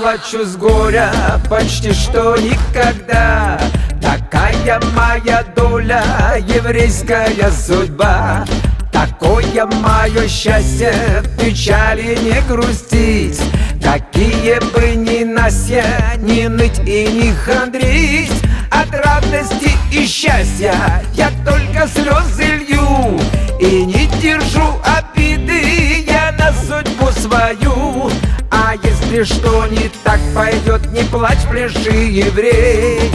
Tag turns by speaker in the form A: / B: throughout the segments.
A: плачу с горя, почти что никогда. Такая моя доля, еврейская судьба. Такое мое счастье, печали не грустить. Какие бы ни насья, не ныть и не хандрить. От радости и счастья я только слезы лью. И не держу обиды я на судьбу свою если что не так пойдет, не плачь, пляши, еврей.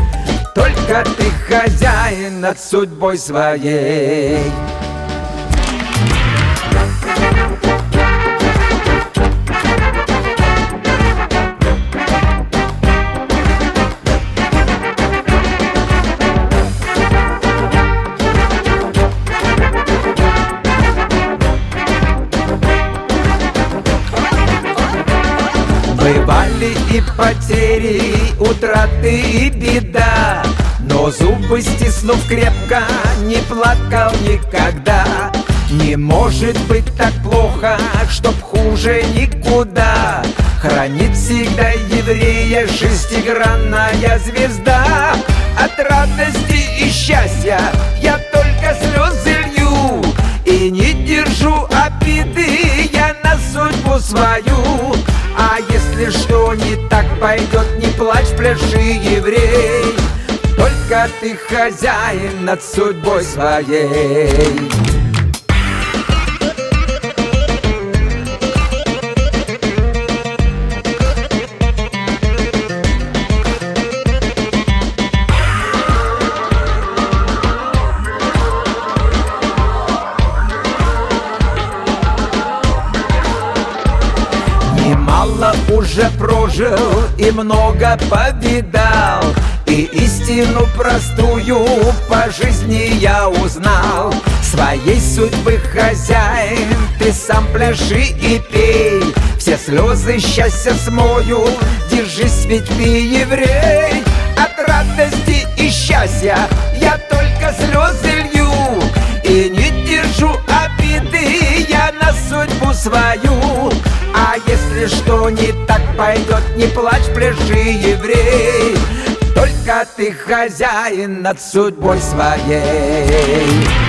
A: Только ты хозяин над судьбой своей Бывали и потери, утраты и беда. Но зубы стиснув крепко, не плакал никогда. Не может быть так плохо, чтоб хуже никуда. Хранит всегда еврея шестигранная звезда. От радости и счастья так пойдет, не плачь, пляши, еврей. Только ты хозяин над судьбой своей уже прожил и много повидал. И истину простую по жизни я узнал. Своей судьбы хозяин, ты сам пляши и пей. Все слезы счастья смою, держись, ведь ты еврей. От радости и счастья я только слезы лью. И не держу обиды я на судьбу свою а если что не так пойдет, не плачь, пляши, еврей. Только ты хозяин над судьбой своей